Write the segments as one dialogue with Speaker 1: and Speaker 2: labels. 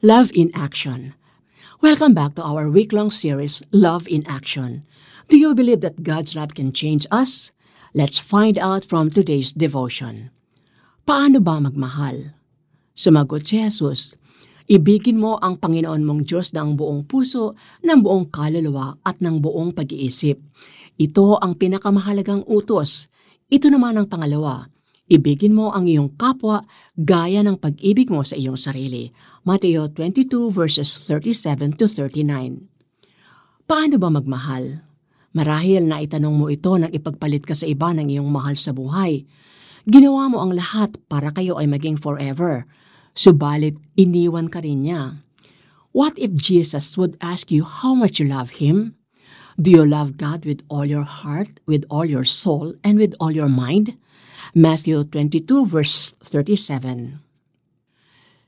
Speaker 1: Love in Action. Welcome back to our week long series, Love in Action. Do you believe that God's love can change us? Let's find out from today's devotion. Paano ba magmahal? Sumagot si Jesus, Ibigin mo ang Panginoon mong Diyos ng buong puso, ng buong kaluluwa at ng buong pag-iisip. Ito ang pinakamahalagang utos. Ito naman ang pangalawa, Ibigin mo ang iyong kapwa gaya ng pag-ibig mo sa iyong sarili. Mateo 22 verses 37 to 39. Paano ba magmahal? Marahil na itanong mo ito nang ipagpalit ka sa iba ng iyong mahal sa buhay. Ginawa mo ang lahat para kayo ay maging forever. Subalit, iniwan ka rin niya. What if Jesus would ask you how much you love Him? Do you love God with all your heart, with all your soul, and with all your mind? Matthew 22 verse 37.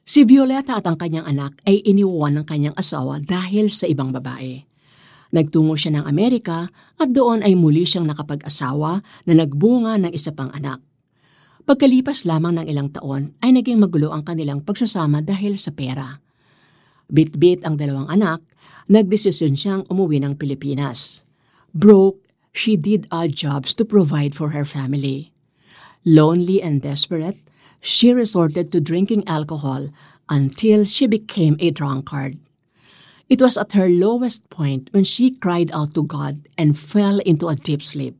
Speaker 1: Si Violeta at ang kanyang anak ay iniwan ng kanyang asawa dahil sa ibang babae. Nagtungo siya ng Amerika at doon ay muli siyang nakapag-asawa na nagbunga ng isa pang anak. Pagkalipas lamang ng ilang taon ay naging magulo ang kanilang pagsasama dahil sa pera. Bit-bit ang dalawang anak, nagdesisyon siyang umuwi ng Pilipinas. Broke, she did odd jobs to provide for her family. Lonely and desperate, she resorted to drinking alcohol until she became a drunkard. It was at her lowest point when she cried out to God and fell into a deep sleep.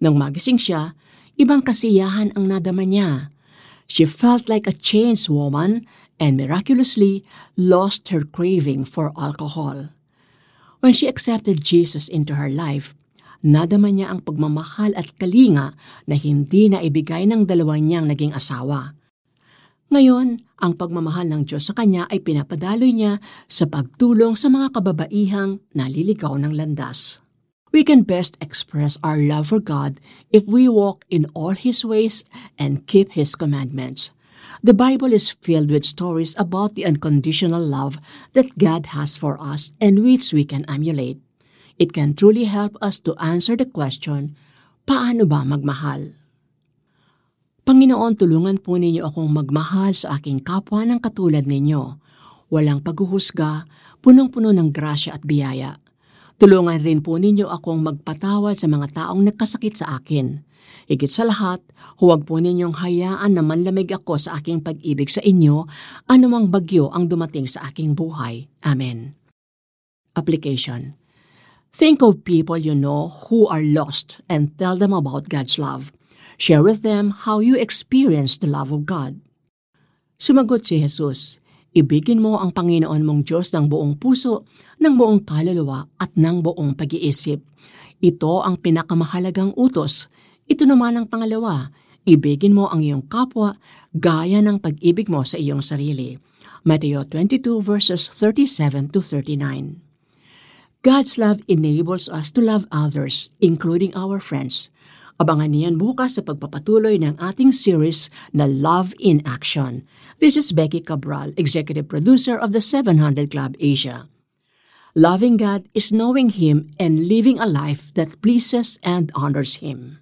Speaker 1: Nang magising siya, ibang kasiyahan ang nadama niya. She felt like a changed woman and miraculously lost her craving for alcohol. When she accepted Jesus into her life, nadama niya ang pagmamahal at kalinga na hindi na ibigay ng dalawa niyang naging asawa. Ngayon, ang pagmamahal ng Diyos sa kanya ay pinapadaloy niya sa pagtulong sa mga kababaihang naliligaw ng landas. We can best express our love for God if we walk in all His ways and keep His commandments. The Bible is filled with stories about the unconditional love that God has for us and which we can emulate. It can truly help us to answer the question, paano ba magmahal? Panginoon, tulungan po ninyo akong magmahal sa aking kapwa ng katulad ninyo. Walang paghuhusga, punong-puno ng grasya at biyaya. Tulungan rin po ninyo akong magpatawad sa mga taong nagkasakit sa akin. Higit sa lahat, huwag po ninyong hayaan na manlamig ako sa aking pag-ibig sa inyo anumang bagyo ang dumating sa aking buhay. Amen. Application Think of people you know who are lost and tell them about God's love. Share with them how you experience the love of God. Sumagot si Jesus, Ibigin mo ang Panginoon mong Diyos ng buong puso, ng buong kaluluwa at ng buong pag-iisip. Ito ang pinakamahalagang utos. Ito naman ang pangalawa, ibigin mo ang iyong kapwa gaya ng pag-ibig mo sa iyong sarili. Mateo 22 verses 37 to 39. God's love enables us to love others, including our friends. Abangan niyan bukas sa pagpapatuloy ng ating series na Love in Action. This is Becky Cabral, Executive Producer of the 700 Club Asia. Loving God is knowing Him and living a life that pleases and honors Him.